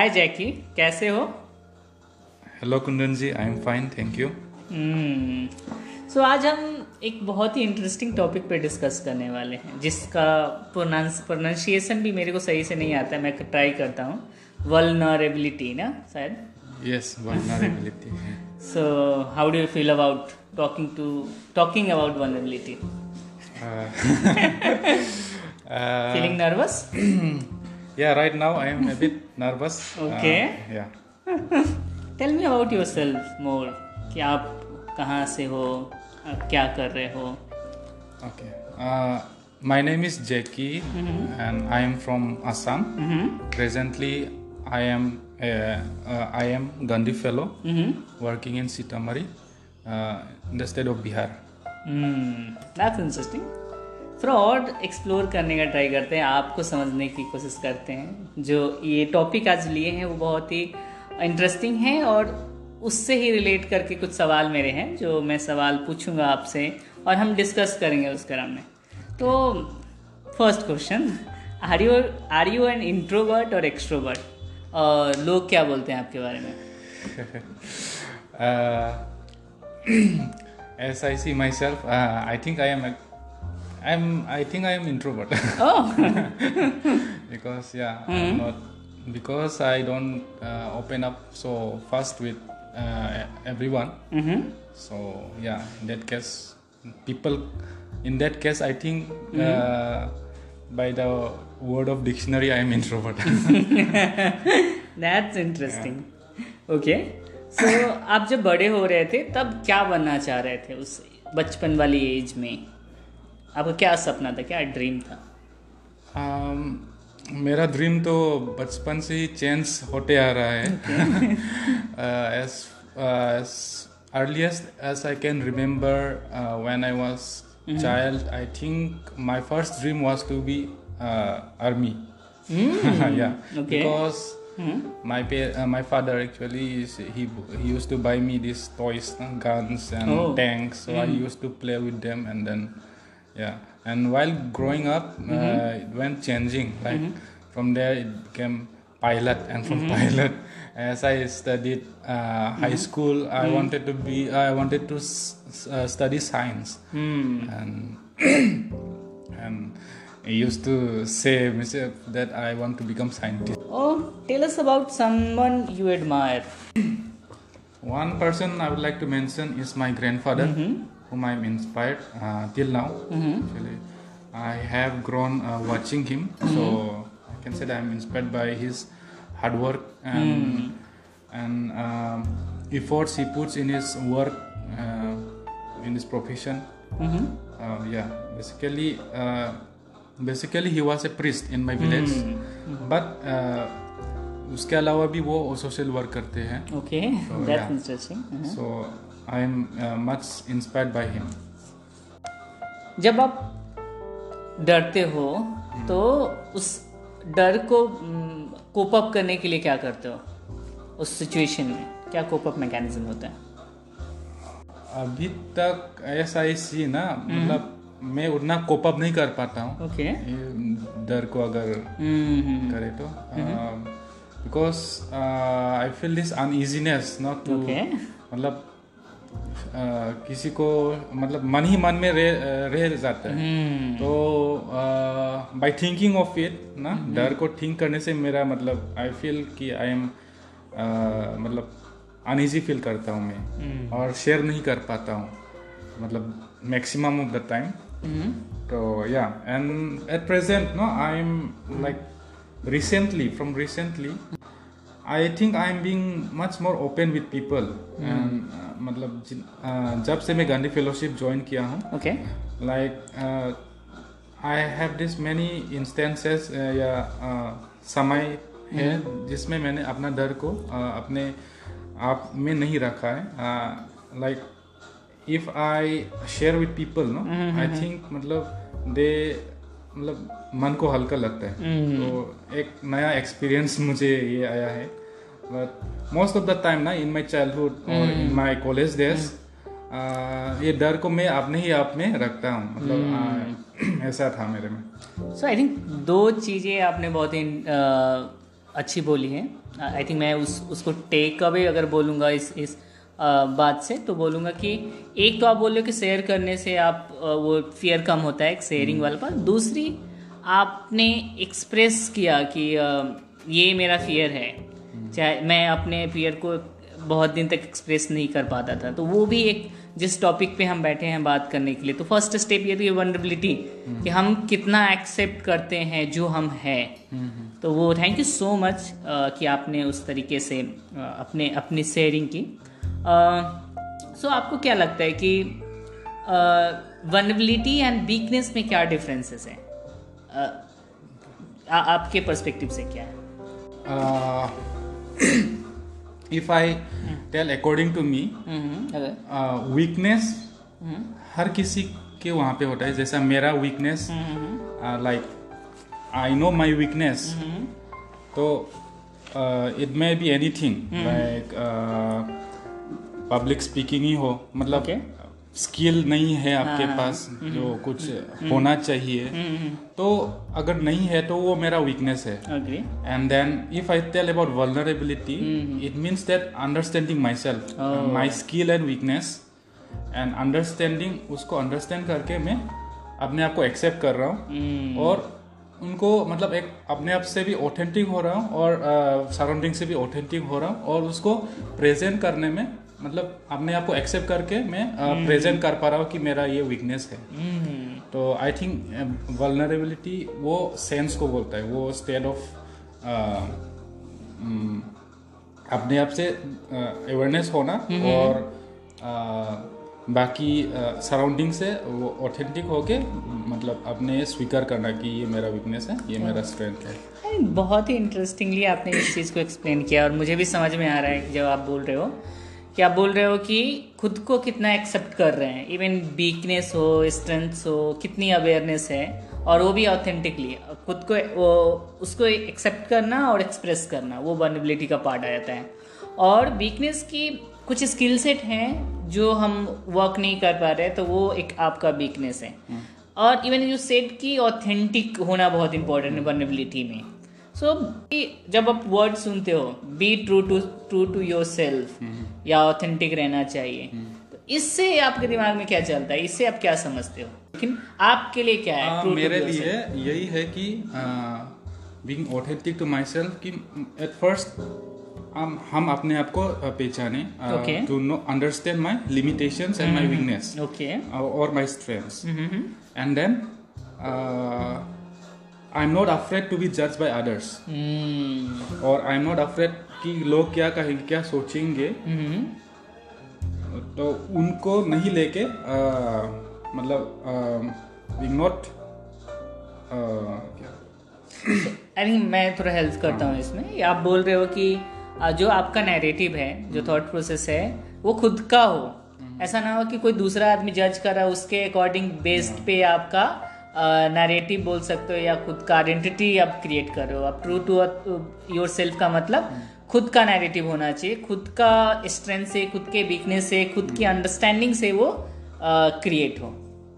हाय Jackie कैसे हो? Hello Kundan ji I am fine thank you so आज हम एक बहुत ही इंटरेस्टिंग टॉपिक पे डिस्कस करने वाले हैं जिसका प्रोनाउंस प्रोनाउंसिएशन भी मेरे को सही से नहीं आता है मैं ट्राई करता हूँ। वलनरेबिलिटी ना शायद? Yes vulnerability so how do you feel about talking to talking about vulnerability feeling nervous yeah right now i am a bit nervous Okay. uh, yeah tell me about yourself more कि आप कहाँ से हो आप क्या कर रहे हो okay uh, my name is jackie and i am from assam presently i am a, uh, i am gandhi fellow working in sitamari uh, in the state of bihar that's interesting थोड़ा और explore करने का try करते हैं आपको समझने की कोशिश करते हैं। जो ये टॉपिक आज लिए हैं वो बहुत ही इंटरेस्टिंग है और उससे ही रिलेट करके कुछ सवाल मेरे हैं जो मैं सवाल पूछूँगा आपसे और हम डिस्कस करेंगे उस क्रम में। तो first question are you are you an introvert और एक्सट्रोवर्ट और लोग क्या बोलते हैं आपके बारे में? I see myself, uh, I think I am a, I'm I think I am introvert oh because yeah I'm not because I don't uh, open up so fast with uh, everyone. So yeah, in that case, people in that case I think mm-hmm. uh, by the word of dictionary I am introvert. That's interesting okay so आप जब बड़े हो रहे थे तब क्या बनना चाह रहे थे उस बचपन वाली एज में आपका क्या सपना था क्या ड्रीम था? Um, मेरा ड्रीम तो बचपन से ही चेंज होते आ रहा है। Earliest as I can remember when I was child I think my first dream was to be army या because my my father actually to buy me this toys guns and tanks I used to play with them and then yeah. And while growing up uh, it went changing like from there it became pilot and from pilot. As i studied uh, high school i wanted to be i wanted to s- s- uh, study science. And and I used to say myself that I want to become scientist. Oh, tell us about someone you admire. One person I would like to mention is my grandfather, whom I'm inspired uh, till now. Actually, I have grown uh, watching him, so I can say that I'm inspired by his hard work and and um, efforts he puts in his work uh, in his profession. Uh, yeah, basically, uh, basically he was a priest in my village, but uh, उसके अलावा भी वो social work करते हैं Okay, yeah. interesting. Uh-huh. So I am much inspired by him जब आप डरते हो hmm. तो उस डर को कोप अप करने के लिए क्या करते हो उस सिचुएशन में क्या कोप अप मैकेनिज्म होता है अभी तक ऐसा ही सी ना मतलब मैं उतना कोप अप नहीं कर पाता हूँ ओके ये डर को अगर हम्म करे तो because I feel this uneasiness not to Okay. मतलब uh, किसी को मतलब मन ही मन में रह रह जाता है। तो बाय थिंकिंग ऑफ़ इट ना डर को थिंक करने से मेरा मतलब आई फील कि आई एम मतलब अनईजी फील करता हूँ मैं। और शेयर नहीं कर पाता हूँ मतलब मैक्सिमम ऑफ़ द टाइम तो या and at present no I am like recently from recently i think i'm being much more open with people. And uh, मतलब uh, जब से मैं गांधी फेलोशिप ज्वाइन किया हूँ okay like I have this many instances या uh, समय है जिसमें मैंने अपना डर को uh, अपने आप में नहीं रखा है। Like if I share with people no I think मतलब दे मतलब मन को हल्का लगता है। तो एक नया एक्सपीरियंस मुझे ये आया है। But most of the time ना इन माई चाइल्डहुड और इन माई कॉलेज डेज़ ये डर को मैं अपने ही आप में रखता हूँ। मतलब ऐसा था मेरे में। सो आई थिंक दो चीज़ें आपने बहुत ही अच्छी बोली है। आई थिंक मैं उस उसको टेक अवे अगर बोलूँगा इस इस बात से तो बोलूँगा कि एक तो आप बोल रहे हो कि शेयर करने से आप वो फियर कम होता है एक शेयरिंग वाला पर। दूसरी आपने एक्सप्रेस किया कि ये मेरा फियर है। चाहे मैं अपने फियर को बहुत दिन तक एक्सप्रेस नहीं कर पाता था। तो वो भी एक जिस टॉपिक पे हम बैठे हैं बात करने के लिए तो फ़र्स्ट स्टेप ये थी वनरेबिलिटी कि हम कितना एक्सेप्ट करते हैं जो हम हैं। तो वो थैंक यू सो मच कि आपने उस तरीके से अपने अपनी शेयरिंग की। सो so आपको क्या लगता है कि वनबिलिटी एंड वीकनेस में क्या डिफरेंसेस हैं? आपके पर्सपेक्टिव से क्या है? If I tell according to me weakness हर किसी के वहाँ पे होता है। जैसा मेरा weakness like I know my weakness तो it may be anything like public speaking ही हो मतलब okay. स्किल नहीं है आपके हाँ, पास हम्म, जो कुछ हम्म, होना चाहिए। हम्म, तो अगर नहीं है तो वो मेरा वीकनेस है। And then if I tell about vulnerability it means that understanding myself my skill and weakness and understanding उसको अंडरस्टैंड करके मैं अपने आप को एक्सेप्ट कर रहा हूँ। और उनको मतलब एक अपने आप से भी ऑथेंटिक हो रहा हूँ और सराउंडिंग uh, से भी ऑथेंटिक हो रहा हूँ और उसको प्रेजेंट करने में मतलब अपने आप को एक्सेप्ट करके मैं प्रेजेंट uh, कर पा रहा हूँ कि मेरा ये वीकनेस है हम्म। तो आई थिंक वलनरेबिलिटी वो सेंस को बोलता है वो स्टेट ऑफ़ uh, mm, अपने आप से अवेयरनेस uh, होना हम्म। और बाकी सराउंडिंग से वो ऑथेंटिक होके मतलब अपने स्वीकार करना कि ये मेरा वीकनेस है ये मेरा स्ट्रेंथ है बहुत ही इंटरेस्टिंगली आपने इस चीज़ को एक्सप्लेन किया और मुझे भी समझ में आ रहा है जब आप बोल रहे हो क्या बोल रहे हो कि खुद को कितना एक्सेप्ट कर रहे हैं? इवन वीकनेस हो स्ट्रेंथ हो कितनी अवेयरनेस है? और वो भी ऑथेंटिकली खुद को वो उसको एक्सेप्ट करना और एक्सप्रेस करना वो वनबिलिटी का पार्ट आ जाता है। और वीकनेस की कुछ स्किल सेट हैं जो हम वर्क नहीं कर पा रहे तो वो एक आपका वीकनेस है। हम्म। और इवन जो सेट की ऑथेंटिक होना बहुत इंपॉर्टेंट है वनबिलिटी में। सो so, जब आप वर्ड सुनते हो be true to true to yourself या ऑथेंटिक रहना चाहिए तो इससे आपके दिमाग में क्या चलता है? इससे आप क्या समझते हो? लेकिन आपके लिए क्या है? आ, मेरे लिए यही है कि being authentic to my self कि एट फ़र्स्ट हम हम अपने आप को पहचाने to know understand my limitations and my weakness और my strengths and then I am not afraid to be जज बाई अदर्स और आई एम नॉट अफ्रेड कि लोग क्या कहेंगे क्या सोचेंगे। Hmm. तो उनको नहीं लेके मतलब नॉट आई थिंक मैं थोड़ा हेल्प करता हूँ इसमें। आप बोल रहे हो कि जो आपका नैरेटिव है जो थॉट प्रोसेस है वो खुद का हो। Hmm. ऐसा ना हो कि कोई दूसरा आदमी जज कर रहा है उसके अकॉर्डिंग बेस्ड पे आपका नरेटिव बोल सकते हो या खुद का आइडेंटिटी आप क्रिएट कर रहे हो आप ट्रू टू योर सेल्फ का मतलब खुद का नैरेटिव होना चाहिए खुद का स्ट्रेंथ से खुद के वीकनेस से खुद की अंडरस्टैंडिंग से वो क्रिएट हो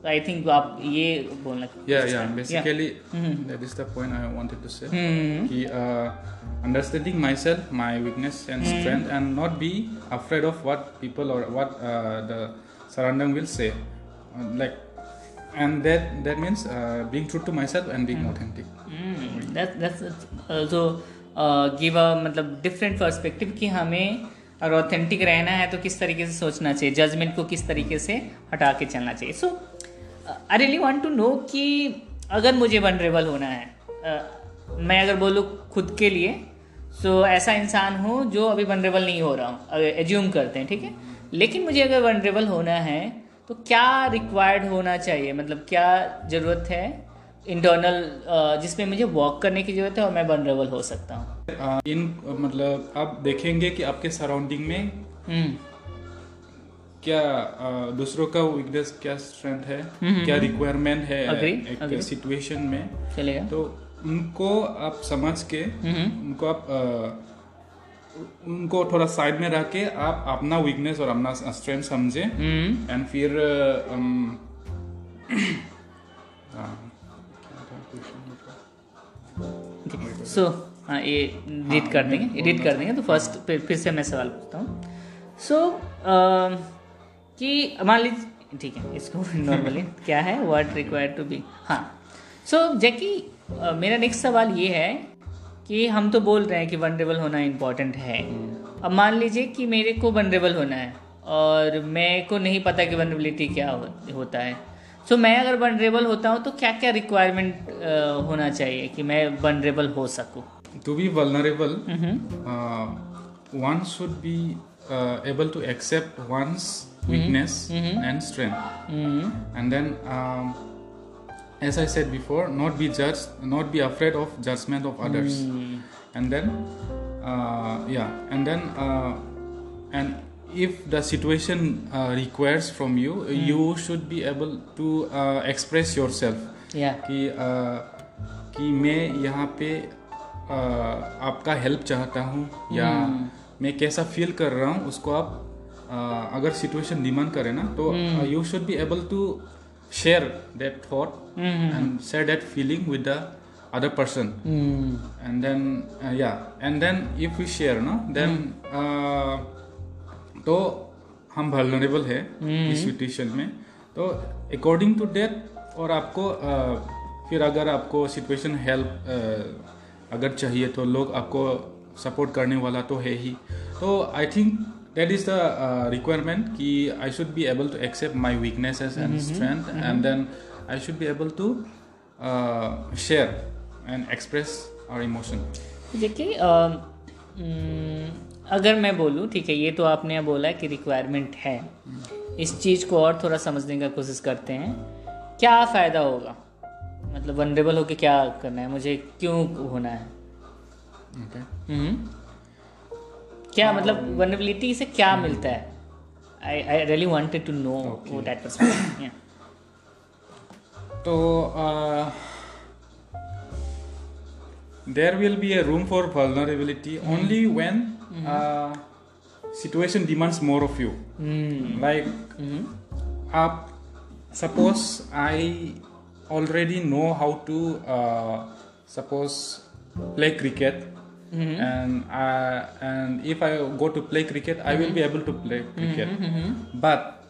आई थिंक आप ये बोलना yeah basically yeah. that is the point I wanted to mm-hmm. कि uh, understanding myself my weakness and mm-hmm. strength and not be afraid of what people or what uh, the surrounding will say uh, like and that that means uh, being true to myself and being mm. authentic mm. that that's also uh, give a मतलब different perspective कि हमें अगर authentic रहना है तो किस तरीके से सोचना चाहिए जजमेंट को किस तरीके से हटा के चलना चाहिए so I really want to know कि अगर मुझे वनरेबल होना है uh, मैं अगर बोलूँ खुद के लिए सो so, ऐसा इंसान हूँ जो अभी वनरेबल नहीं हो रहा हूँ एज्यूम करते हैं ठीक है लेकिन मुझे अगर वनरेबल होना है तो क्या रिक्वायर्ड होना चाहिए? मतलब क्या ज़रूरत है? इंटरनल जिसमें मुझे वॉक करने की ज़रूरत है और मैं वनरेबल हो सकता हूँ। इन मतलब आप देखेंगे कि आपके सराउंडिंग में हम्म। क्या दूसरों का वीकनेस क्या स्ट्रेंथ है? हम्म, हम्म, क्या रिक्वायरमेंट है? एक सिचुएशन में। चलेगा। तो उनको आप समझ के उनको आप उनको थोड़ा साइड में रख के आप अपना वीकनेस और अपना स्ट्रेंथ समझे। एंड। फिर सो हाँ ये एडिट कर देंगे एडिट कर देंगे तो फ़र्स्ट फिर से मैं सवाल पूछता हूँ। सो कि मान लीजिए ठीक है इसको नॉर्मली क्या है? वर्ड रिक्वायर्ड टू बी हाँ। सो जैकी मेरा नेक्स्ट सवाल ये है कि हम तो बोल रहे हैं कि वनरेबल होना इम्पोर्टेंट है। अब मान लीजिए कि मेरे को वनरेबल होना है और मेरे को नहीं पता कि वनरेबिलिटी क्या हो, होता है। सो so, मैं अगर वनरेबल होता हूँ तो क्या क्या रिक्वायरमेंट होना चाहिए कि मैं वनरेबल हो सकूँ? To be vulnerable one should be able to accept one's weakness mm-hmm. and strength. mm-hmm. Um, as i said before not be judged not be afraid of judgment of others mm. and then uh, yeah and then uh, and if the situation uh, requires from you mm. you should be able to uh, express yourself yeah कि uh, कि मैं यहाँ पे uh, आपका help चाहता हूँ या mm. मैं कैसा फील कर रहा हूँ उसको आप uh, अगर सिचुएशन डिमांड करे ना तो you should be able to share that thought and share that feeling with the other person. Mm. and then uh, yeah. And then if we share no then mm. uh, तो हम vulnerable है इस situation में। तो according to that और आपको uh, फिर अगर आपको सिचुएशन हेल्प uh, अगर चाहिए तो लोग आपको सपोर्ट करने वाला तो है ही। तो I think that is the uh, requirement ki i should be able to accept my weaknesses and mm-hmm. strength mm-hmm. and then i should be able to uh, share and express our emotion देखिए अगर मैं बोलूँ ठीक है ये तो आपने बोला कि रिक्वायरमेंट है इस चीज़ को और थोड़ा समझने का कोशिश करते हैं क्या फ़ायदा होगा मतलब वनरेबल होके क्या करना है मुझे क्यों होना है okay. क्या um, मतलब वनरेबिलिटी से क्या hmm. मिलता है? I I really wanted to know that तो there will be a room for vulnerability only when situation demands more of you like आप suppose I already know how to suppose play cricket how to suppose play cricket mm-hmm. and uh, and if i go to play cricket i will be able to play cricket. Mm-hmm. but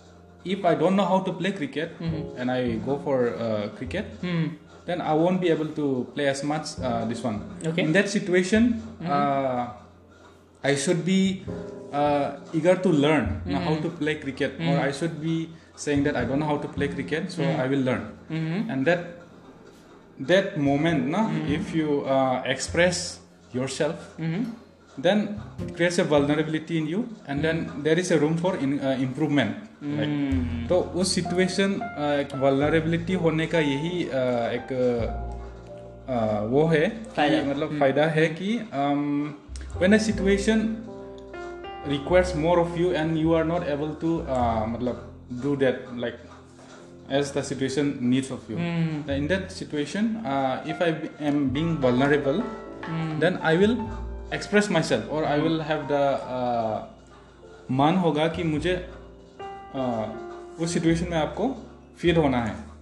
if i don't know how to play cricket and i go for uh, cricket then I won't be able to play as much uh, this one. Okay. In that situation, uh, I should be uh, eager to learn now how to play cricket, or I should be saying that I don't know how to play cricket, so I will learn. And that that moment, no, if you uh, express yourself, Mhm. then it creates a vulnerability in you, and then there is a room for in, uh, improvement. Like, Hmm. Right? तो उस situation एक vulnerability होने का यही अ, एक अ, वो है। मतलब फ़ायदा है कि when a situation requires more of you and you are not able to मतलब do that like as the situation needs of you Hmm. in that situation uh, if i am being vulnerable then i will express myself or i will have the uh, मन होगा कि मुझे uh, उस situation में आपको feel होना है।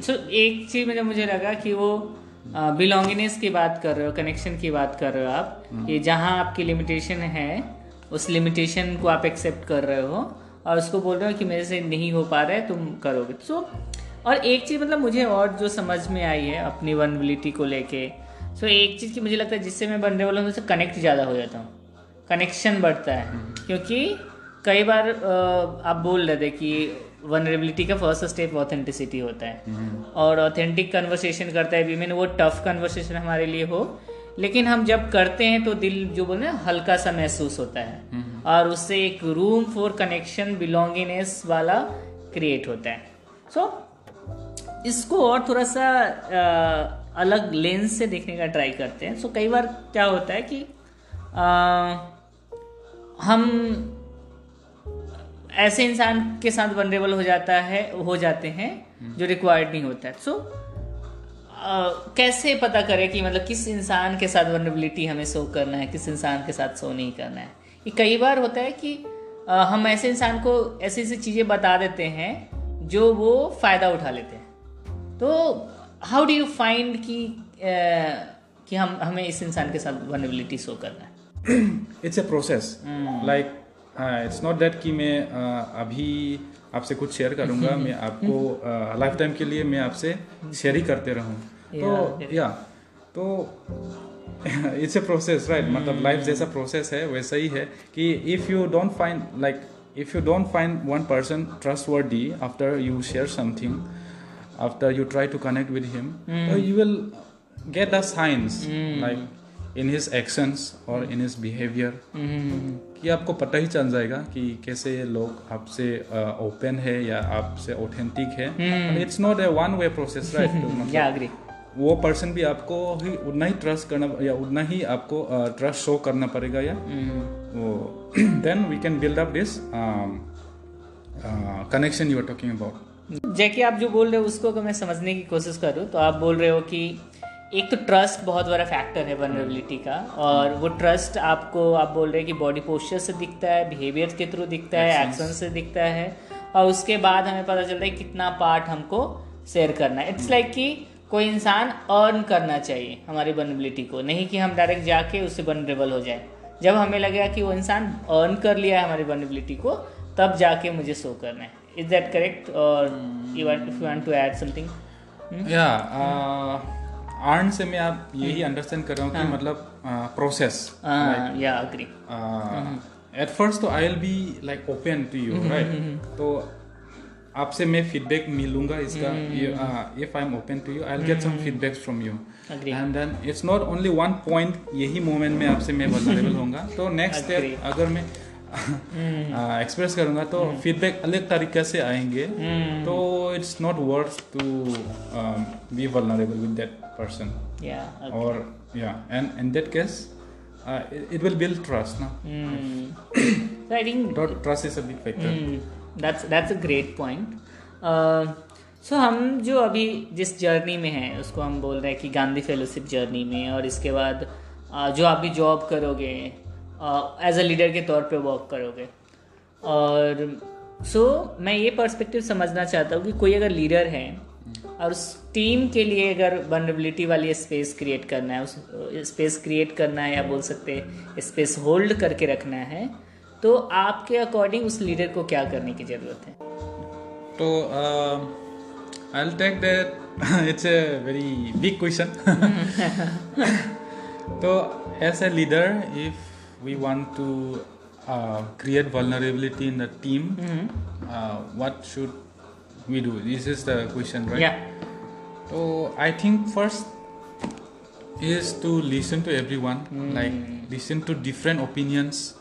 सो एक चीज़ में मुझे लगा कि वो बिलोंगिनेस की बात कर रहे हो कनेक्शन की बात कर रहे हो आप कि जहाँ आपकी लिमिटेशन है उस लिमिटेशन को आप एक्सेप्ट कर रहे हो और उसको बोल रहे हो कि मेरे से नहीं हो पा रहा है तुम करोगे। सो so, और एक चीज़ मतलब मुझे और जो समझ में आई है अपनी वनबिलिटी को लेके सो एक चीज़ की मुझे लगता है जिससे मैं वनरेबल हूँ उससे कनेक्ट ज़्यादा हो जाता हूँ। कनेक्शन बढ़ता है। क्योंकि कई बार आप बोल रहे थे कि वनरेबिलिटी का फ़र्स्ट स्टेप ऑथेंटिसिटी होता है। और ऑथेंटिक कन्वर्सेशन करता है वीमेन वो टफ कन्वर्सेशन हमारे लिए हो। लेकिन हम जब करते हैं तो दिल जो बोले हल्का सा महसूस होता है। और उससे एक रूम फॉर कनेक्शन बिलोंगिनेस वाला क्रिएट होता है। सो so, इसको और थोड़ा सा अलग लेंस से देखने का ट्राई करते हैं। सो कई बार क्या होता है कि अ, हम ऐसे इंसान के साथ वनरेबल हो जाता है हो जाते हैं जो रिक्वायर्ड नहीं होता है। सो so, कैसे पता करें कि मतलब किस इंसान के साथ वनरेबिलिटी हमें शो करना है किस इंसान के साथ शो नहीं करना है? ये कई बार होता है कि अ, हम ऐसे इंसान को ऐसी ऐसी चीज़ें बता देते हैं जो वो फ़ायदा उठा लेते हैं। तो हाउ डू यू फाइंड कि कि हम हमें इस इंसान के साथ वनरेबिलिटी शो करना है? It's a process like it's not that कि मैं uh, अभी आपसे कुछ शेयर करूँगा मैं आपको लाइफ uh, टाइम के लिए मैं आपसे शेयर ही करते रहूँ। तो या तो इट्स ए प्रोसेस राइट मतलब लाइफ जैसा प्रोसेस है वैसा ही है कि if you don't find like if you don't find one person trustworthy after you share something after you try to connect with him mm. so you will get the signs mm. like in his actions or in his behavior. Mm. कि आपको पता ही चल जाएगा कि कैसे लोग आपसे open uh, है या आपसे ऑथेंटिक है। It's not a one way process right वो पर्सन भी आपको ही उतना ही ट्रस्ट करना या उतना ही आपको ट्रस्ट uh, शो करना पड़ेगा या? वो then we can build up this connection you are talking about जैके आप जो बोल रहे हो उसको अगर मैं समझने की कोशिश करूँ तो आप बोल रहे हो कि एक तो ट्रस्ट बहुत बड़ा फैक्टर है वनरेबिलिटी का और वो ट्रस्ट आपको आप बोल रहे हैं कि बॉडी पोस्चर से दिखता है बिहेवियर के थ्रू दिखता है एक्शन से दिखता है और उसके बाद हमें पता चलता है कितना पार्ट हमको शेयर करना है। इट्स लाइक कि कोई इंसान अर्न करना चाहिए हमारी वनरेबिलिटी को नहीं कि हम डायरेक्ट जाके उससे वनरेबल हो जाए। जब हमें लगेगा कि वो इंसान अर्न कर लिया है हमारी वनरेबिलिटी को तब जाके मुझे शो करना है। इज़ दैट करेक्ट और you want if you want to add something या अर्न से मैं आप यही अंडरस्टैंड कर रहा हूँ कि हाँ। मतलब प्रोसेस या अग्री एट फ़र्स्ट तो I will be like open to you right तो आपसे मैं फीडबैक मिलूँगा इसका if I am open to you I get some feedback from you and then it's not only one point यही moment में आपसे मैं वल्नरेबल होऊँगा। तो नेक्स्ट स्टेप अगर मैं एक्सप्रेस hmm. uh, करूँगा तो फीडबैक hmm. अलग तरीके से आएँगे hmm. तो it's not worth to be vulnerable with that person और या and in that case it will build trust no mm. so i think trust is a big factor mm. That's that's a great point so हम जो अभी जिस journey में हैं उसको हम बोल रहे हैं कि गांधी फेलोशिप जर्नी में और इसके बाद uh, जो आप भी जॉब करोगे एज अ लीडर के तौर पे वर्क करोगे। और सो so, मैं ये पर्सपेक्टिव समझना चाहता हूँ कि कोई अगर लीडर है और उस टीम के लिए अगर वनरेबिलिटी वाली स्पेस क्रिएट करना है उस स्पेस क्रिएट करना है या बोल सकते स्पेस होल्ड करके रखना है तो आपके अकॉर्डिंग उस लीडर को क्या करने की ज़रूरत है? तो I take that it's a very big question तो as a leader if we want to uh, create vulnerability in the team, mm-hmm. uh, what should we do? This is the question, right? Yeah. So I think first is to listen to everyone, mm. like listen to different opinions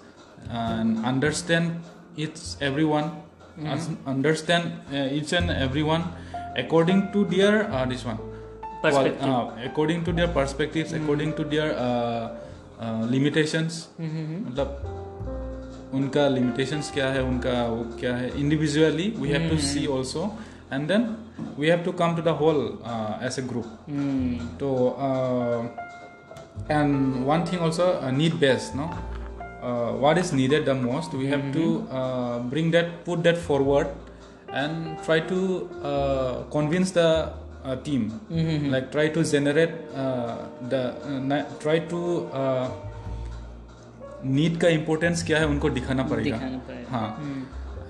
and understand it's everyone, mm-hmm. understand uh, each and everyone according to their uh, this one, perspective. Uh, according to their perspectives, mm. according to their uh, uh, uh, limitations मतलब उनका limitations क्या है उनका वो क्या है individually we have to see also and then we have to come to the whole uh, as a group so uh, and one thing also uh, need based no uh, what is needed the most we have mm-hmm. to uh, bring that put that forward and try to uh, convince the uh, team. Mm-hmm. like try to generate uh, the uh, try to need का importance क्या है उनको दिखाना पड़ेगा हाँ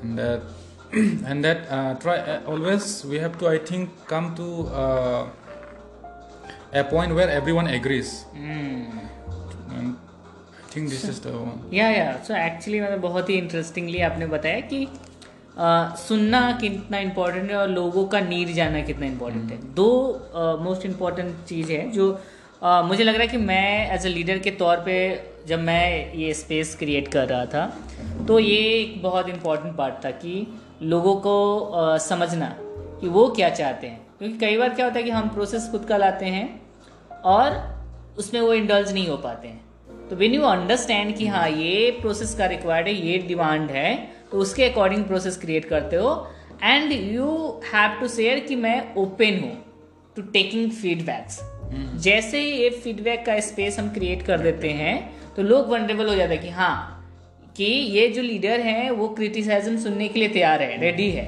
and and that try always we have to I think come to a point where everyone agrees. Mm. Think this is the one या या so actually मतलब बहुत ही इंटरेस्टिंगली आपने बताया कि सुनना कितना इम्पोर्टेंट है और लोगों का नीड जानना कितना इम्पोर्टेंट है। दो मोस्ट इंपॉर्टेंट चीज़ है जो मुझे लग रहा है कि मैं एज अ लीडर के तौर पे जब मैं ये स्पेस क्रिएट कर रहा था तो ये एक बहुत इंपॉर्टेंट पार्ट था कि लोगों को समझना कि वो क्या चाहते हैं। क्योंकि कई बार क्या होता है कि हम प्रोसेस खुद का लाते हैं और उसमें वो इंडल्ज नहीं हो पाते हैं। तो वेन यू अंडरस्टैंड कि हाँ ये प्रोसेस का रिक्वायर्ड है ये डिमांड है तो उसके अकॉर्डिंग प्रोसेस क्रिएट करते हो। And you have to share कि मैं ओपन हूँ टू टेकिंग फीडबैक्स जैसे ही ये फीडबैक का स्पेस हम क्रिएट कर देते हैं तो लोग वनरेबल हो जाते हैं कि हाँ कि ये जो लीडर हैं वो क्रिटिसाइजम सुनने के लिए तैयार है रेडी है।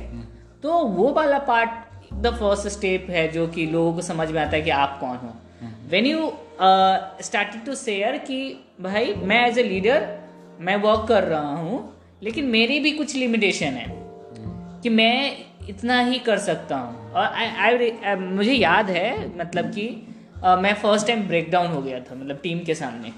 तो वो वाला पार्ट द फ़र्स्ट स्टेप है जो कि लोगों को समझ में आता है कि आप कौन हो। When you started to share कि भाई मैं एज ए लीडर मैं वर्क कर रहा हूँ लेकिन मेरी भी कुछ लिमिटेशन है कि मैं इतना ही कर सकता हूँ। और आई आई मुझे याद है मतलब कि uh, मैं फ़र्स्ट टाइम ब्रेक डाउन हो गया था मतलब टीम के सामने।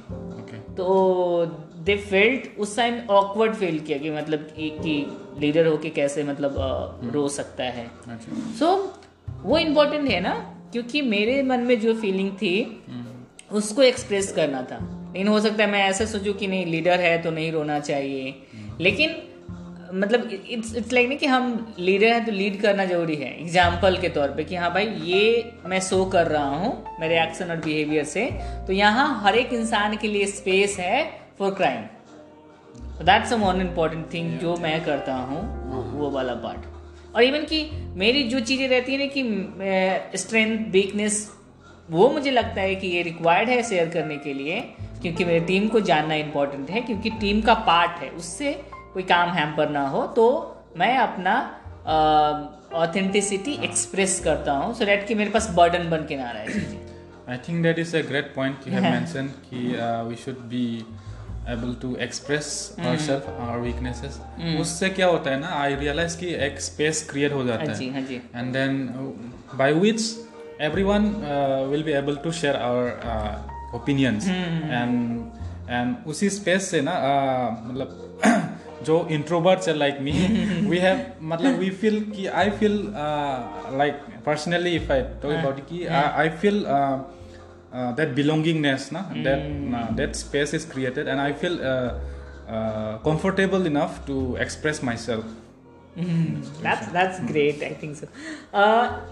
Okay. तो दे फेल्ट उस टाइम ऑकवर्ड फील किया कि मतलब कि, कि लीडर होके कैसे मतलब uh, रो सकता है। अच्छा। सो so, वो इम्पोर्टेंट है ना क्योंकि मेरे मन में जो फीलिंग थी उसको एक्सप्रेस करना था। लेकिन हो सकता है मैं ऐसा सोचूं कि नहीं लीडर है तो नहीं रोना चाहिए। लेकिन मतलब इट्स इट्स लाइक नहीं कि हम लीडर हैं तो लीड करना ज़रूरी है। एग्ज़ाम्पल के तौर पे कि हाँ भाई ये मैं शो कर रहा हूँ मेरे एक्शन और बिहेवियर से तो यहाँ हर एक इंसान के लिए स्पेस है for crime that's a more important thing जो मैं करता हूँ वो वाला पार्ट और इवन कि मेरी जो चीज़ें रहती है ना कि स्ट्रेंथ वीकनेस वो मुझे लगता है कि ये रिक्वायर्ड है शेयर करने के लिए। क्योंकि मेरे टीम को जानना इम्पोर्टेंट है क्योंकि टीम का पार्ट है। उससे कोई काम हैम्पर ना हो तो मैं अपना ऑथेंटिसिटी एक्सप्रेस करता हूँ सो डैट कि मेरे पास बर्डन बन के ना रहे। I think that is a great point you have mention कि we should be able to express our self our weaknesses उससे क्या होता है ना आई रियलाइज़ कि एक स्पेस क्रिएट हो जाता हाँ है and then by which everyone will be able to share our opinions and and उसी स्पेस से ना uh, मतलब जो इंट्रोवर्ट्स है लाइक मी वी हैव मतलब वी फील कि I feel like personally if I talk about कि I feel that belongingness ना that that space is created and I feel comfortable enough to express my self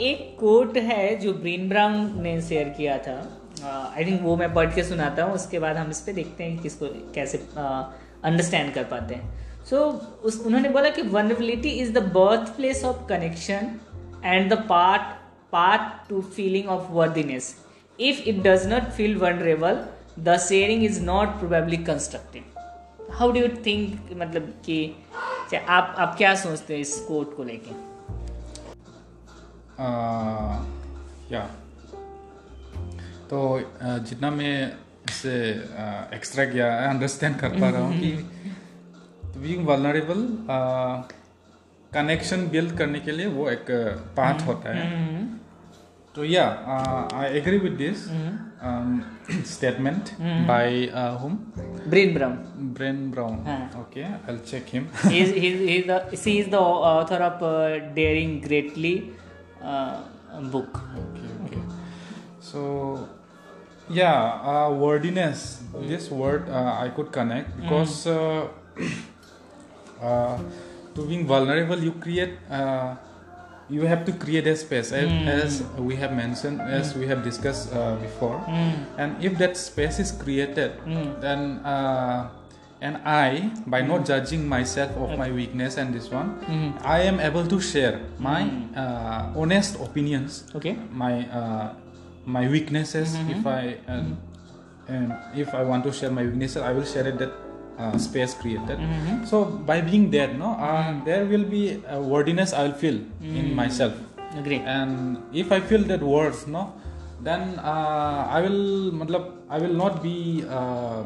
एक quote है जो Brene Brown ने शेयर किया था। आई थिंक वो मैं पढ़ के सुनाता हूँ उसके बाद हम इस पर देखते हैं कि किसको कैसे अंडरस्टैंड कर पाते हैं। सो so, उस उन्होंने बोला कि vulnerability is the birth place of connection and the part part to feeling of worthiness if it does not feel vulnerable the sharing is not probably constructive how do you think मतलब कि आप आप क्या सोचते हैं इस coat को लेके? या। तो जितना मैं इसे एक्स्ट्रा किया अंडरस्टैंड कर पा रहा हूँ कि बीइंग वल्नरेबल कनेक्शन बिल्ड करने के लिए वो एक पाथ होता है। तो या I agree with this statement by whom Brené Brown Brené Brown हाँ. Okay I check him the, she is the author of uh, Daring Greatly uh, book. Okay okay so yeah uh, wordiness. This word uh, i could connect because uh, uh, to being vulnerable you create uh, you have to create a space. As, as we have mentioned as we have discussed uh, before. And if that space is created then uh, and i by not judging myself of my weakness and this one i am able to share my uh, honest opinions Okay. my uh, my weaknesses if i uh, and if i want to share my weaknesses i will share it that uh, space created. So by being there no uh, there will be a wordiness i will feel in myself. Agree. and if i feel that words no then uh, i will matlab, i will not be uh,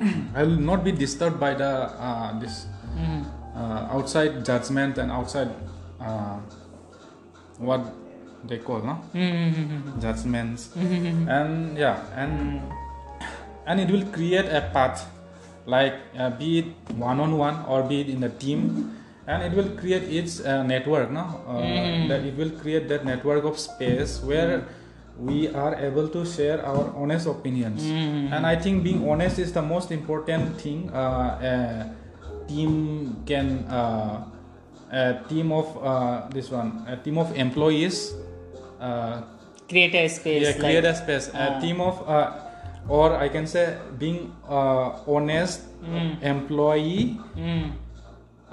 i will not be disturbed by the uh, this uh, outside judgment and outside uh, what they call no judgments. And yeah and and it will create a path like uh, be it one on one or be it in a team. And it will create its uh, network no? Uh, that it will create that network of space where we are able to share our honest opinions. And i think being honest is the most important thing uh, a team can uh, a team of uh, this one a team of employees uh, Create a space. yeah, create like, a space a Ah. team of uh, or i can say being uh, honest employee Mm.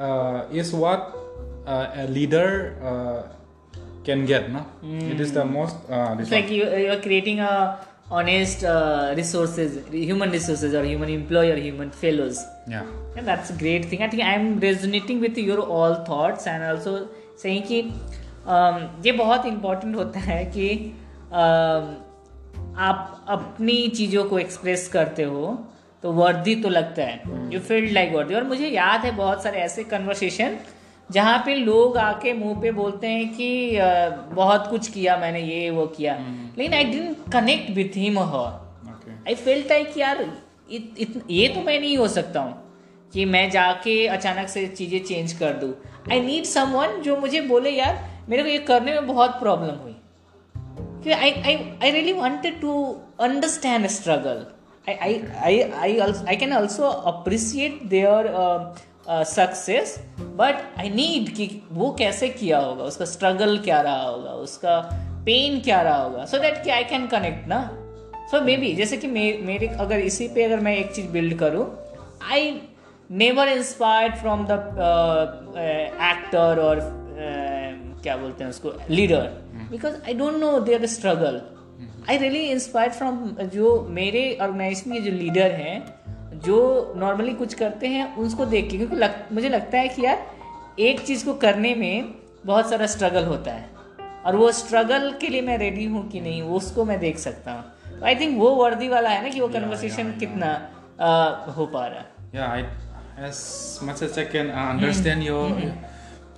uh, is what uh, a leader uh, can get no it is the most uh, It's like you, you are creating a honest uh, resources, human resources, or human employee, or human fellows. yeah And that's a great thing. I think I'm resonating with your all thoughts and also saying um, ये बहुत important होता है कि um, आप अपनी चीज़ों को express करते हो तो वर्दी तो लगता है। यू फ़ील्ड लाइक वर्दी और मुझे याद है बहुत सारे ऐसे कन्वर्सेशन जहाँ पे लोग आके मुँह पे बोलते हैं कि बहुत कुछ किया मैंने ये वो किया। Hmm. लेकिन I didn't connect with him her I felt like यार इत, इत, ये तो मैं नहीं हो सकता हूँ कि मैं जाके अचानक से चीज़ें चेंज कर दूँ। आई नीड समवन जो मुझे बोले यार मेरे को ये करने में बहुत प्रॉब्लम हुई। कि I I I really wanted to understand struggle I I I I can also appreciate their success but I need कि वो कैसे किया होगा? उसका स्ट्रगल क्या रहा होगा? उसका पेन क्या रहा होगा? सो दैट कि आई कैन कनेक्ट ना। सो मे बी जैसे कि मेरे, अगर इसी पे अगर मैं एक चीज़ बिल्ड करूँ I never inspired from the actor और क्या बोलते हैं उसको leader because I don't know their struggle I really inspired from जो मेरे ऑर्गेनाइजेशन के जो लीडर हैं जो नॉर्मली कुछ करते हैं उसको देख के क्योंकि लग, मुझे लगता है कि यार एक चीज़ को करने में बहुत सारा स्ट्रगल होता है। और वो स्ट्रगल के लिए मैं रेडी हूँ कि नहीं उसको मैं देख सकता हूँ। आई थिंक वो वर्दी वाला है ना कि वो कन्वर्सेशन कितना uh, हो पा रहा है। Yeah I, as much as I can uh, understand mm. your mm-hmm.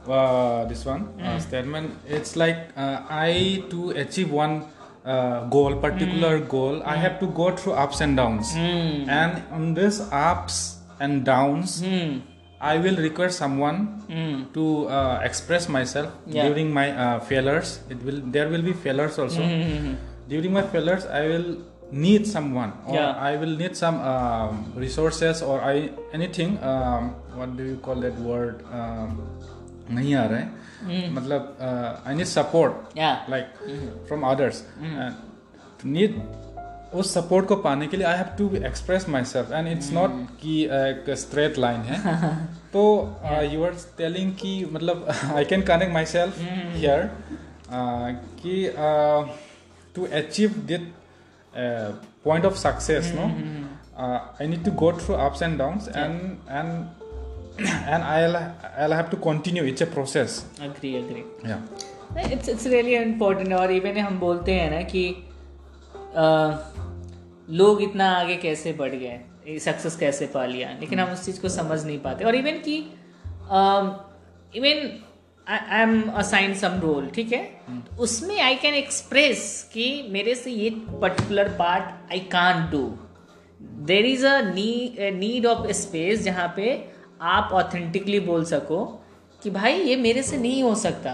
Uh, this one mm. uh, statement it's like uh, I to achieve one uh, goal particular mm. goal i have to go through ups and downs mm. and on this ups and downs mm. i will require someone mm. to uh, express myself yeah. during my uh, failures it will there will be failures also mm-hmm. during my failures i will need someone or yeah. i will need some um, resources or i anything um, what do you call that word um, नहीं आ रहा है। mm. मतलब I need support like from others need उस support को पाने के लिए I have to express my self and it's not कि एक स्ट्रेट लाइन है। तो यू आर टेलिंग कि मतलब I can connect my self here कि to achieve that point of success no I need to go through ups and downs and and and I'll I'll have to continue. It's a process. Agree, agree. Yeah. It's it's really important और even हम बोलते हैं ना कि लोग इतना आगे कैसे बढ़ गए सक्सेस कैसे पा लिया लेकिन हम उस चीज़ को समझ नहीं पाते और इवन कि even I am assign some role ठीक है तो उसमें आई कैन एक्सप्रेस कि मेरे से ये particular part I can do there is a need of space जहाँ पे आप ऑथेंटिकली बोल सको कि भाई ये मेरे से नहीं हो सकता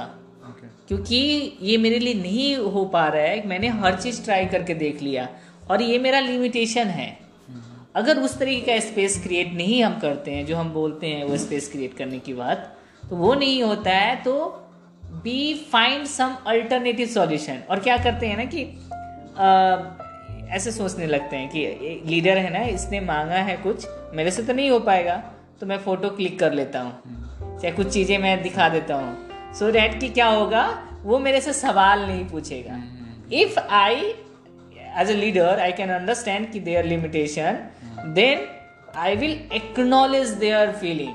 okay. क्योंकि ये मेरे लिए नहीं हो पा रहा है मैंने हर चीज़ ट्राई करके देख लिया और ये मेरा लिमिटेशन है mm-hmm. अगर उस तरीके का स्पेस क्रिएट नहीं हम करते हैं जो हम बोलते हैं वो स्पेस क्रिएट करने की बात तो वो नहीं होता है तो we find some alternative solution और क्या करते हैं ना कि आ, ऐसे सोचने लगते हैं कि लीडर है ना इसने मांगा है कुछ मेरे से तो नहीं हो पाएगा तो मैं फ़ोटो क्लिक कर लेता हूँ। चाहे कुछ चीज़ें मैं दिखा देता हूँ। सो डैट कि क्या होगा? वो मेरे से सवाल नहीं पूछेगा। If I as a leader I can understand कि their limitation then I will acknowledge their feeling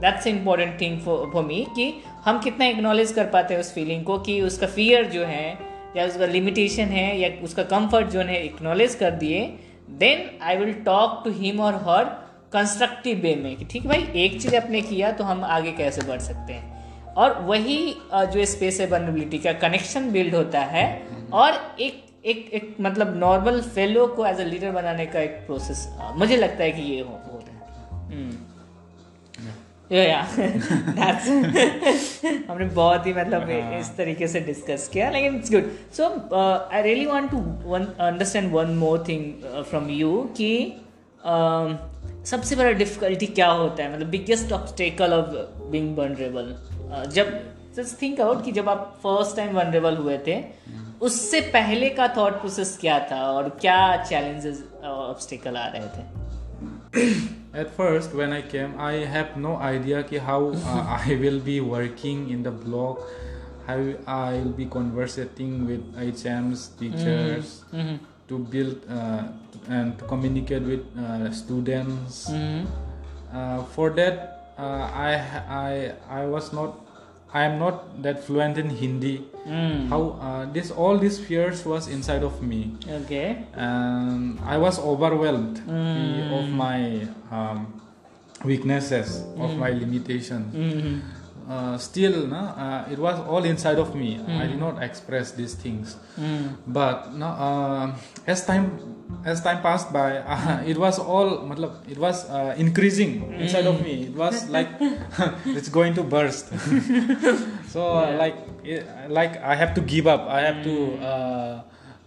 that's important thing for me कि हम कितना एक्नॉलेज कर पाते हैं उस फीलिंग को कि उसका फियर जो है या उसका लिमिटेशन है या उसका कंफर्ट जोन है एक्नॉलेज कर दिए then I will talk to him और हर कंस्ट्रक्टिव वे में कि ठीक भाई एक चीज़ अपने किया तो हम आगे कैसे बढ़ सकते हैं? और वही जो स्पेस है वनरेबिलिटी का कनेक्शन बिल्ड होता है और एक एक एक मतलब नॉर्मल फेलो को एज अ लीडर बनाने का एक प्रोसेस मुझे लगता है कि ये हो हो रहा है। हम्म। हमने बहुत ही मतलब हाँ। इस तरीके से डिस्कस किया लेकिन it's good so I really want to understand one more thing from you कि uh, सबसे बड़ा डिफिकल्टी क्या होता है मतलब biggest obstacle of being vulnerable जब जस्ट थिंक आउट कि जब आप फ़र्स्ट टाइम वनरेबल हुए थे उससे पहले का थॉट प्रोसेस क्या था और क्या चैलेंजेस ऑब्स्टेकल आ रहे थे At first, when I came, I have no idea ki how uh, I will be working in the blog, how I will be conversating with HMs, teachers. Mm -hmm. To build uh, and to communicate with uh, students. Mm-hmm. Uh, for that, uh, I I I was not I am not that fluent in Hindi. Mm. How uh, this all these fears was inside of me, Okay. and I was overwhelmed Mm. of my um, weaknesses, of my limitations. Mm. Uh, still, no, uh, it was all inside of me. I did not express these things. Mm. But no, uh, as time as time passed by, uh, it was all, matlab, it was uh, increasing inside of me. It was like it's going to burst. so Yeah. like it, like I have to give up. I have to uh,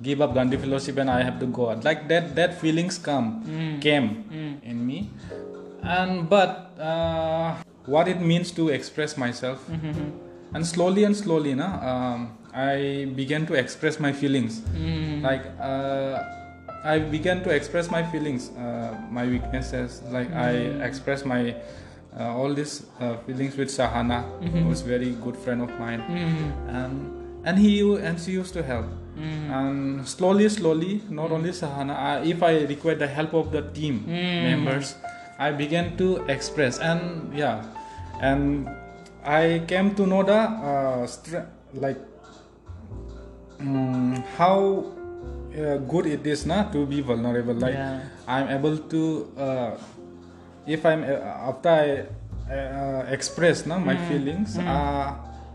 give up Gandhi fellowship and I have to go out. Like that that feelings come Mm. came Mm. in me, and but uh, what it means to express myself Mhm. and slowly and slowly na, um, i began to express my feelings Mm. like uh, i began to express my feelings uh, my weaknesses like i express my uh, all these uh, feelings with sahana Mhm. who's very good friend of mine Mm. and and he and she used to help Mm. and slowly slowly not only sahana I, if i require the help of the team Mm. members i began to express and yeah and i came to know the uh, stre- like mm, how uh, good it is not to be vulnerable. Like Yeah. i'm able to uh, if i'm uh, after i uh, express no, my feelings uh,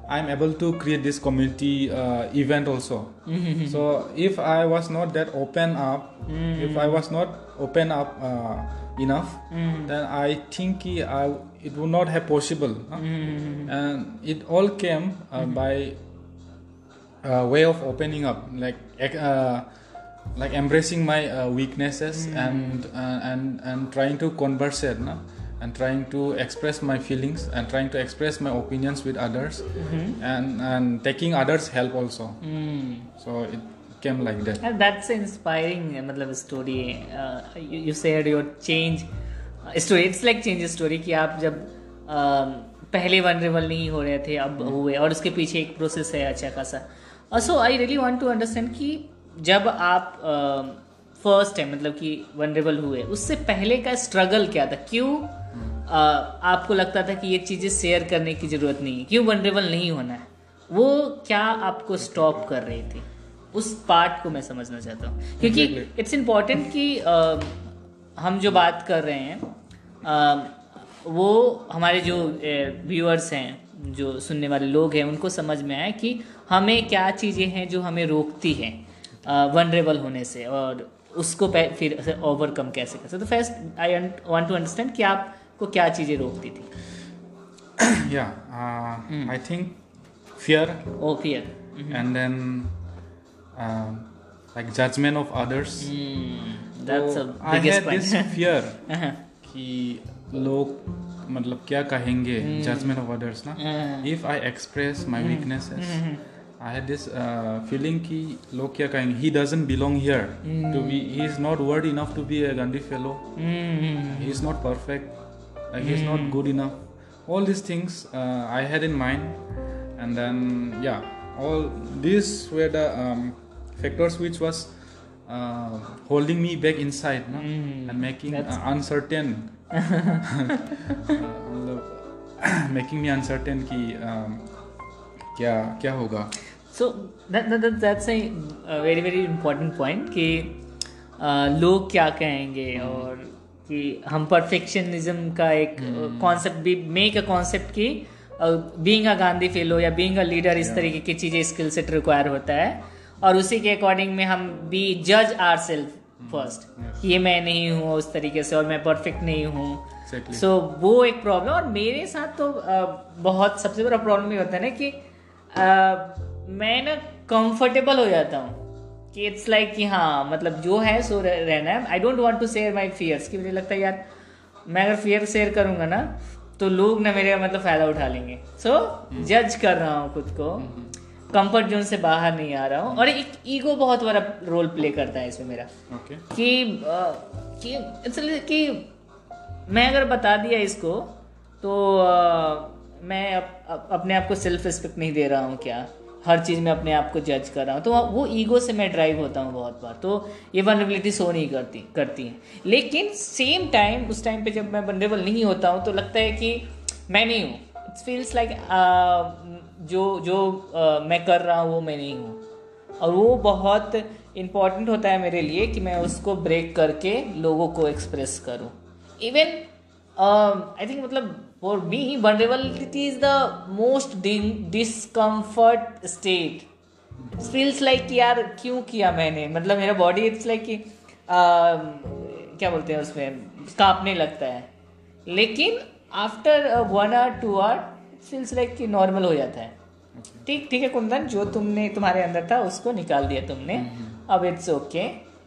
i'm able to create this community uh, event also. Mhm. so if i was not that open up if i was not open up uh, enough Mm. then i think I, it would not have possible no? Mm. and it all came uh, by uh, way of opening up like uh, like embracing my uh, weaknesses and uh, and and trying to converse no? and trying to express my feelings and trying to express my opinions with others Mhm. and and taking others help also Mm. so it came like that. And that's an inspiring uh, मतलब story uh, you, you said your change uh, story it's like change story कि आप जब uh, पहले vulnerable नहीं हो रहे थे अब हुए और उसके पीछे एक प्रोसेस है अच्छा खासा। So I really want to understand कि जब आप फ़र्स्ट है मतलब कि वनरेबल हुए उससे पहले का स्ट्रगल क्या था? क्यों uh, आपको लगता था कि ये चीज़ें शेयर करने की ज़रूरत नहीं है? क्यों वनरेबल नहीं होना है? वो क्या आपको स्टॉप कर रही थी? उस पार्ट को मैं समझना चाहता हूँ। क्योंकि इट्स इंपॉर्टेंट कि अ, हम जो बात कर रहे हैं अ, वो हमारे जो व्यूअर्स हैं जो सुनने वाले लोग हैं उनको समझ में आए कि हमें क्या चीज़ें हैं जो हमें रोकती हैं वनरेबल होने से और उसको फिर ओवरकम कैसे कर सकते तो first I want to understand कि आपको क्या चीज़ें रोकती थी। Uh, i think fear oh fear and then um, like judgment of others that's तो a I biggest had this point fear कि लोग मतलब क्या कहेंगे जजमेंट ऑफ़ अदर्स ना हाँ। If I express my weaknesses I had this feeling कि लोग क्या कहेंगे he doesn't belong here to be he is not worth enough to be a Gandhi fellow he is not perfect like he is not good enough all these things uh, i had in mind and then yeah all these were the um, factors which was uh, holding me back inside no? and making uh, uncertain. Uh, making me uncertain कि क्या क्या होगा so that's very very important point कि uh, लोग क्या कहेंगे और कि हम परफेक्शनिज्म का एक कॉन्सेप्ट भी मेक अ कॉन्सेप्ट कि बीइंग अ गांधी फेलो या बीइंग अ लीडर इस तरीके की चीज़ें स्किल सेट रिक्वायर होता है। और उसी के अकॉर्डिंग में हम बी जज आर सेल्फ फ़र्स्ट ये मैं नहीं हूँ उस तरीके से और मैं परफेक्ट नहीं हूँ। सो Exactly. सो वो एक प्रॉब्लम और मेरे साथ तो बहुत सबसे बड़ा प्रॉब्लम ये होता है ना कि अ, मैं ना कंफर्टेबल हो जाता हूँ। कि इट्स लाइक like कि हाँ मतलब जो है सो रहना है। I don't want to share my fears कि मुझे लगता है यार मैं अगर फियर शेयर करूँगा ना तो लोग ना मेरे मतलब फ़ायदा उठा लेंगे। सो so, जज कर रहा हूँ खुद को। कंफर्ट जोन से बाहर नहीं आ रहा हूँ। और एक ईगो बहुत बड़ा रोल प्ले करता है इसमें मेरा। Okay. कि कि इसलिए कि मैं अगर बता दिया इसको तो अ, मैं अप, अप, अपने आप को सेल्फ रिस्पेक्ट नहीं दे रहा हूँ क्या? हर चीज़ में अपने आप को जज कर रहा हूँ। तो वो ईगो से मैं ड्राइव होता हूँ बहुत बार। तो ये वनरेबिलिटी शो नहीं करती करती हैं। लेकिन सेम टाइम उस टाइम पे जब मैं वनरेबल नहीं होता हूँ तो लगता है कि मैं नहीं हूँ। इट फील्स लाइक जो जो uh, मैं कर रहा हूँ वो मैं नहीं हूँ। और वो बहुत इंपॉर्टेंट होता है मेरे लिए कि मैं उसको ब्रेक करके लोगों को एक्सप्रेस करूँ। इवन आई थिंक मतलब for me vulnerability is the most discomfort state feels like कि यार क्यों किया मैंने? मतलब मेरा बॉडी इट्स लाइक कि क्या बोलते हैं उसमें? कांपने लगता है। लेकिन after one hour two hour feels like कि नॉर्मल हो जाता है। ठीक ठीक है कुंदन जो तुमने तुम्हारे अंदर था उसको निकाल दिया तुमने। अब it's okay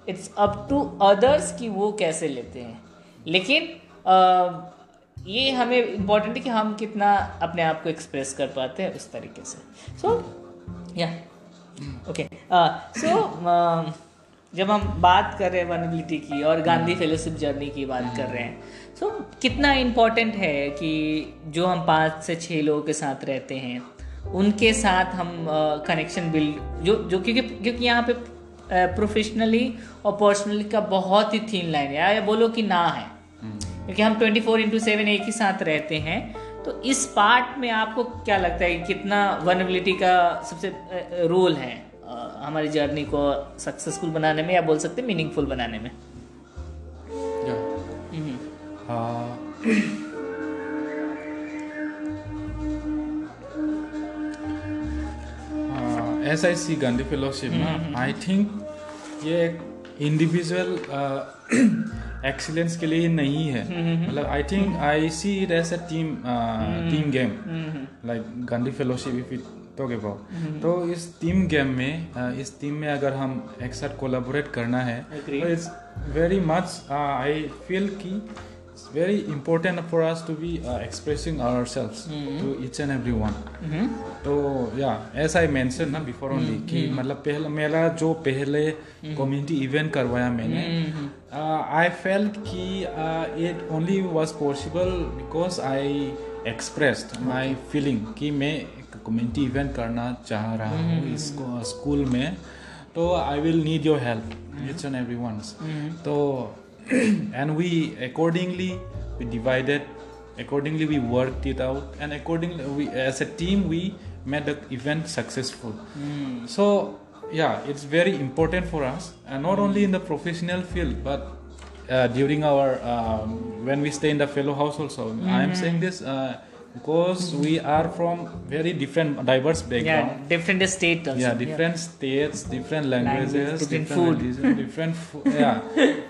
it's up to others कि वो कैसे लेते हैं। लेकिन uh, ये हमें इम्पोर्टेंट है कि हम कितना अपने आप को एक्सप्रेस कर पाते हैं उस तरीके से। सो या ओके सो जब हम बात कर रहे हैं वनबिलिटी की और गांधी फेलोशिप जर्नी की बात कर रहे हैं सो so, कितना इम्पोर्टेंट है कि जो हम पाँच से छः लोगों के साथ रहते हैं उनके साथ हम कनेक्शन uh, बिल्ड जो जो क्योंकि क्योंकि यहाँ पे प्रोफेशनली uh, और पर्सनली का बहुत ही थीन लाइन है। या बोलो कि ना है। हम्म। क्योंकि हम ट्वेंटी फोर इंटू सेवन एक ही साथ रहते हैं। तो इस पार्ट में आपको क्या लगता है कि कितना वनबिलिटी का सबसे रोल है हमारी जर्नी को सक्सेसफुल बनाने में या बोल सकते मीनिंगफुल बनाने में? As I see Gandhi fellowship ना आई थिंक ये एक इंडिविजुअल एक्सीलेंस के लिए नहीं है। मतलब I think I see it as a team team game like Gandhi fellowship if it talk about तो इस टीम गेम में uh, इस टीम में अगर हम एक साथ कोलाबोरेट करना है तो it's very much I feel की very important for us to be uh, expressing ourselves mm-hmm. to each and every one mm-hmm. तो या एज आई मेंशन ना बिफोर ओनली कि mm-hmm. मतलब पहले मेरा जो पहले कम्युनिटी mm-hmm. इवेंट करवाया मैंने आई फेल कि it only was possible because I expressed my feeling कि मैं कम्युनिटी इवेंट करना चाह रहा हूँ mm-hmm. इसको स्कूल में तो I will need your help it's and every once तो and we accordingly we divided accordingly we worked it out and accordingly we as a team we made the event successful mm. so yeah it's very important for us and not mm. only in the professional field but uh, during our um, when we stay in the fellow house also mm-hmm. i am hmm. saying this uh, because we are from very different diverse background yeah different states also. yeah different yeah. states different languages Language, different, different food different food yeah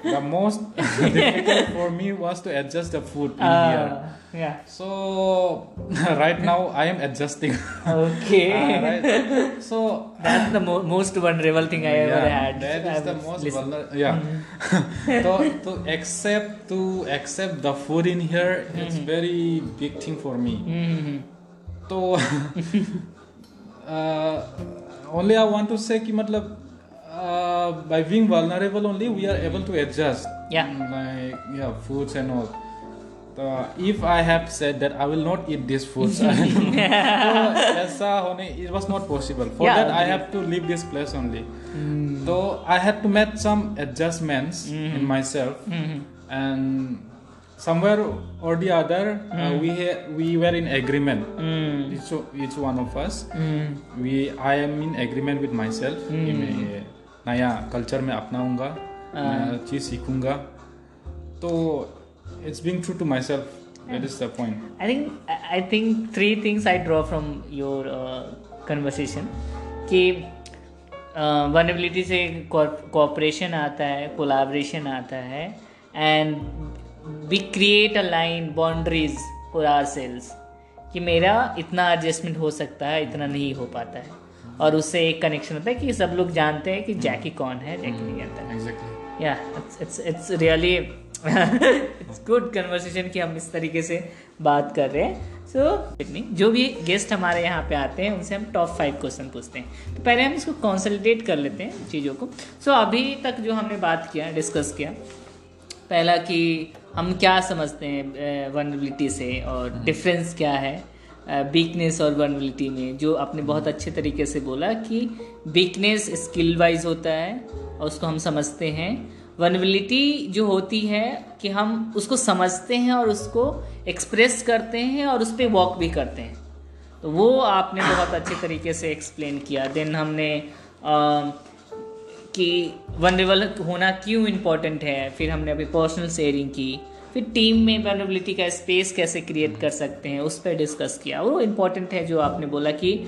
the most difficult for me was to adjust the food in uh, here yeah. So right now i am adjusting. Okay. Uh, right. so that's the mo- most vulnerable thing i yeah, ever had. that is the most vulnerable yeah. Mm-hmm. to, to accept to accept the food in here mm-hmm. it's very big thing for me. Mm-hmm. so uh, only i want to say ki matlab uh, by being vulnerable only we are able to adjust. Yeah. Like yeah foods and all तो if I have said that I will not eat this food ऐसा होने it was not possible for that I have to leave this place only तो I had to make some adjustments in my self and somewhere or the other we we were in agreement it's it's one of us we I am in agreement with my self नया culture में अपनाऊँगा हाँ। चीज़ सीखूँगा। तो it's being true to myself. Yeah. that is the point. I think i think three things i draw from your uh, conversation. कि वनबिलिटी uh, से cooperation आता है collaboration आता है and we create a line boundaries for our selves कि मेरा इतना adjustment हो सकता है इतना नहीं हो पाता है। और उससे एक कनेक्शन होता है कि सब लोग जानते हैं कि जैकी कौन है जैकी नहीं जानता। है या it's it's really good conversation की हम इस तरीके से बात कर रहे हैं। सो so, जो भी गेस्ट हमारे यहाँ पे आते हैं उनसे हम टॉप फाइव क्वेश्चन पूछते हैं। तो पहले हम इसको कॉन्सल्टेट कर लेते हैं चीज़ों को। सो so, अभी तक जो हमने बात किया डिस्कस किया पहला कि हम क्या समझते हैं वनबिलिटी से और डिफरेंस हम्म। क्या है वीकनेस और वनबिलिटी में। जो आपने बहुत अच्छे तरीके से बोला कि वीकनेस स्किल वाइज होता है और उसको हम समझते हैं। वनबिलिटी जो होती है कि हम उसको समझते हैं और उसको एक्सप्रेस करते हैं और उस पर वॉक भी करते हैं। तो वो आपने बहुत अच्छे तरीके से एक्सप्लेन किया। देन हमने आ, कि वनरेबल होना क्यों इम्पोर्टेंट है? फिर हमने अभी पर्सनल शेयरिंग की। फिर टीम में वनरेबिलिटी का स्पेस कैसे क्रिएट कर सकते हैं उस पर डिस्कस किया। वो इम्पोर्टेंट है जो आपने बोला कि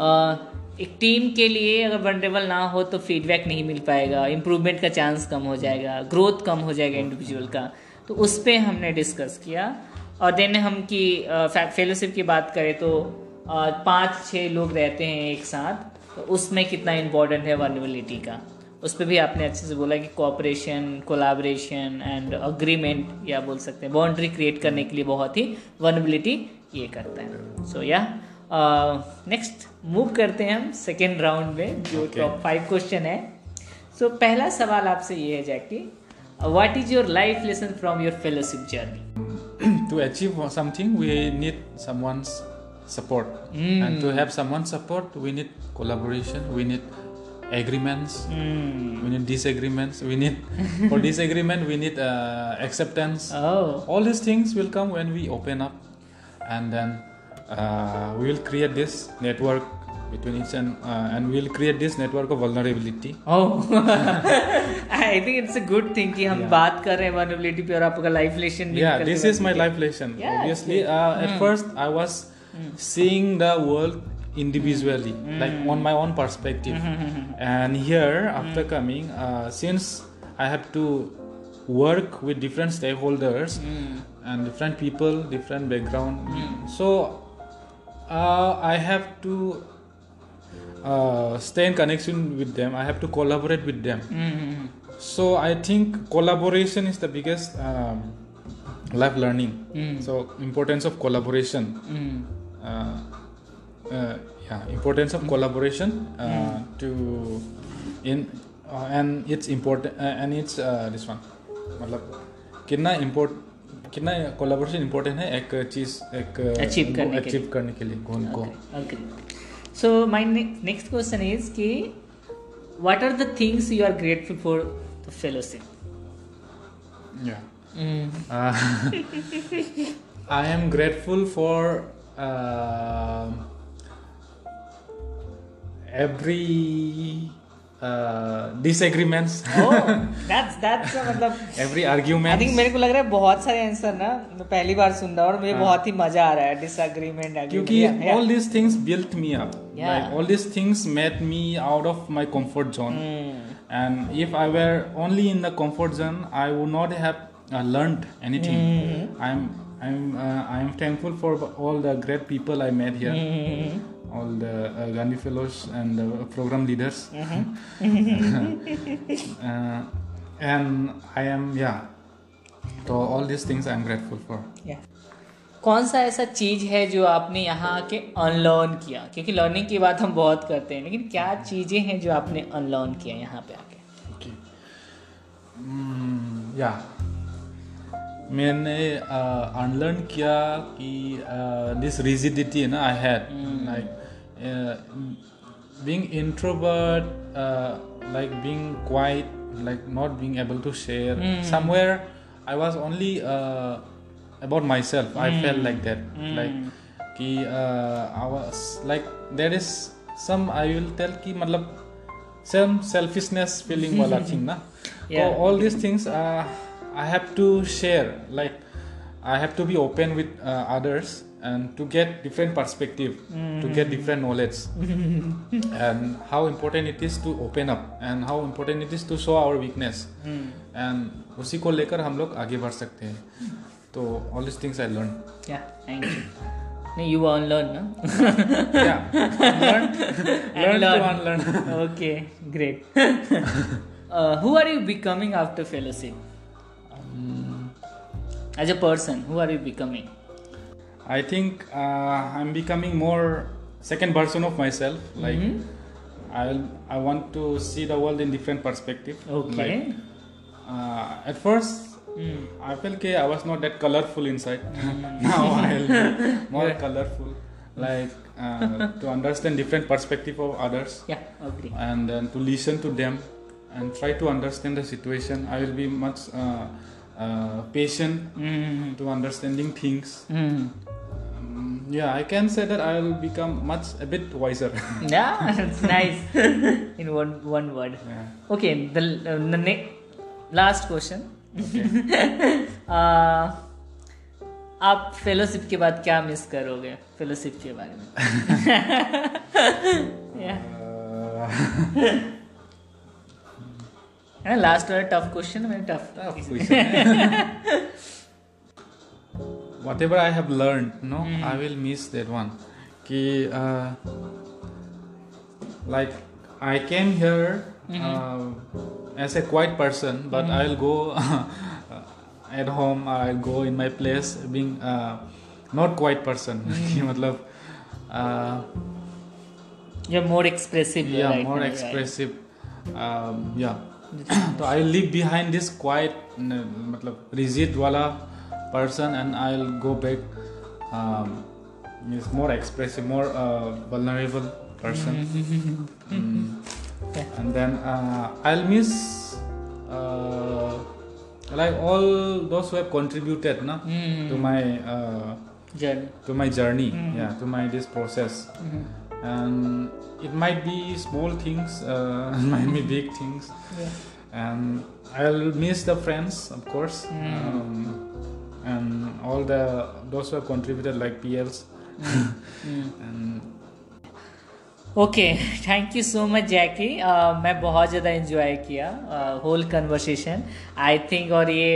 आ, एक टीम के लिए अगर वनरेबल ना हो तो फीडबैक नहीं मिल पाएगा इम्प्रूवमेंट का चांस कम हो जाएगा ग्रोथ कम हो जाएगा इंडिविजुअल का। तो उस पर हमने डिस्कस किया। और देन हम की फेलोशिप की बात करें तो पाँच छः लोग रहते हैं एक साथ तो उसमें कितना इम्पोर्टेंट है वर्नेबिलिटी का। उस पर भी आपने अच्छे से बोला कि कोऑपरेशन कोलाब्रेशन एंड अग्रीमेंट या बोल सकते हैं बाउंड्री क्रिएट करने के लिए बहुत ही वर्नेबिलिटी ये करता है। सो या नेक्स्ट मूव करते हैं हम सेकेंड राउंड में जो टॉप फाइव क्वेश्चन है सो so, पहला सवाल आपसे ये है Jackie what is your life lesson from your fellowship journey to achieve something we need someone support mm. and to have someone support we need collaboration we need agreements mm. we need disagreements we need for disagreement we need uh, acceptance oh. all these things will come when we open up and then uh, we will create this network between each and uh, and we'll create this network of vulnerability. Oh. I think it's a good thing ki hum yeah. baat kar rahe vulnerability pe aur aapka life lesson bhi yeah this is my life lesson yeah, obviously uh, at mm. first i was mm. seeing the world individually mm. like on my own perspective. Mm-hmm. and here after coming uh, since i have to work with different stakeholders and different people different background. So uh, i have to uh, stay in connection with them i have to collaborate with them mm-hmm. so i think collaboration is the biggest um, life learning mm. so importance of collaboration mm. Uh, uh, yeah importance of collaboration uh, to in and it's important and it's this one मतलब कितना import कितना collaboration important है एक चीज़ एक achieve uh, करने, achieve करने के लिए गोल को? So my next question is कि what are the things you are grateful for the fellowship I am grateful for every disagreements that's that's मतलब एवरी आर्गुमेंट आई थिंक मेरे को लग रहा है बहुत सारे आंसर ना मैं पहली बार सुन रहा हूँ और मुझे बहुत ही मज़ा आ रहा है डिसएग्रीमेंट क्योंकि all these things built me up like all these things made me out of my comfort zone and if I were only in the comfort zone I would not have learned anything I am I am I am thankful for all the great people I met here All the uh, Gandhi fellows and the program leaders. Mm-hmm. uh, and I am yeah. तो all these things I'm grateful for. Yeah. कौन सा ऐसा चीज़ है जो आपने यहाँ आके unlearn किया क्योंकि लर्निंग की बात हम बहुत करते हैं लेकिन क्या चीज़ें हैं जो आपने अनलर्न किया यहाँ पे आके okay. mm, yeah. मैंने अनलर्न uh, किया कि दिस रिजिडिटी है ना I had like being introvert like being quiet like not being able to share somewhere I was only about my self I felt like that like कि I was like there is some I will tell कि मतलब same selfishness feeling वाला thing ना all this things I have to share, like I have to be open with uh, others. And to get different perspective, mm. to get different knowledge, and how important it is to open up and how important it is to show our weakness, mm. and उसी को लेकर हम लोग आगे बढ़ सकते हैं तो all these things I learned. Yeah, thank you. No, you unlearn, no? yeah, learn, learn, learn to unlearn. okay, great. uh, who are you becoming after fellowship? as a person who are you becoming i think uh, i'm becoming more second version of myself like mm-hmm. i i want to see the world in different perspective okay like, uh, at first mm. i felt okay i was not that colorful inside mm. now i'm more yeah. colorful like uh, to understand different perspective of others yeah agree and then to listen to them and try to understand the situation. I will be much uh, uh, patient Mm-hmm. to understanding things. Mm. Um, yeah, I can say that I will become much a bit wiser. Yeah, it's nice. In one one word. yeah. Okay, the, uh, the ne- last question. Okay. uh, आप fellowship के बाद क्या miss करोगे fellowship के बारे में yeah. Uh, last वाला tough question में tough tough question. Whatever I have learned, no, I will miss that one. Ki, uh, like I came here uh, as a quiet person, but I'll go at home. I'll go in my place being uh, not quiet person. कि मतलब uh, you're more expressive yeah right more now, right? expressive um, yeah so i leave behind this quiet n- मतलब rigid wala person and i'll go back um, is more expressive more uh, vulnerable person Mm. Yeah. and then uh, i'll miss uh, like all those who have contributed no, Mm. to my uh, journey to my journey yeah to my this process Mhm. And it might be small things uh, might be big things yeah. and i'll miss the friends of course mm. um, and all the those who have contributed like pls and okay thank you so much Jackie मैं बहुत ज़्यादा enjoy किया whole conversation I think और ये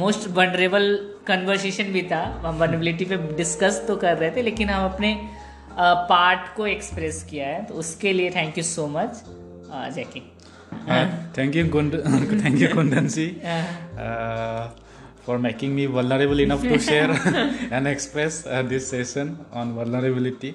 most vulnerable conversation भी था हम vulnerability पे डिस्कस तो कर रहे थे लेकिन हम अपने पार्ट को एक्सप्रेस किया है तो उसके लिए thank you so much Jackie. Thank you thank you Kundan C for making me vulnerable enough to share and express this session on vulnerability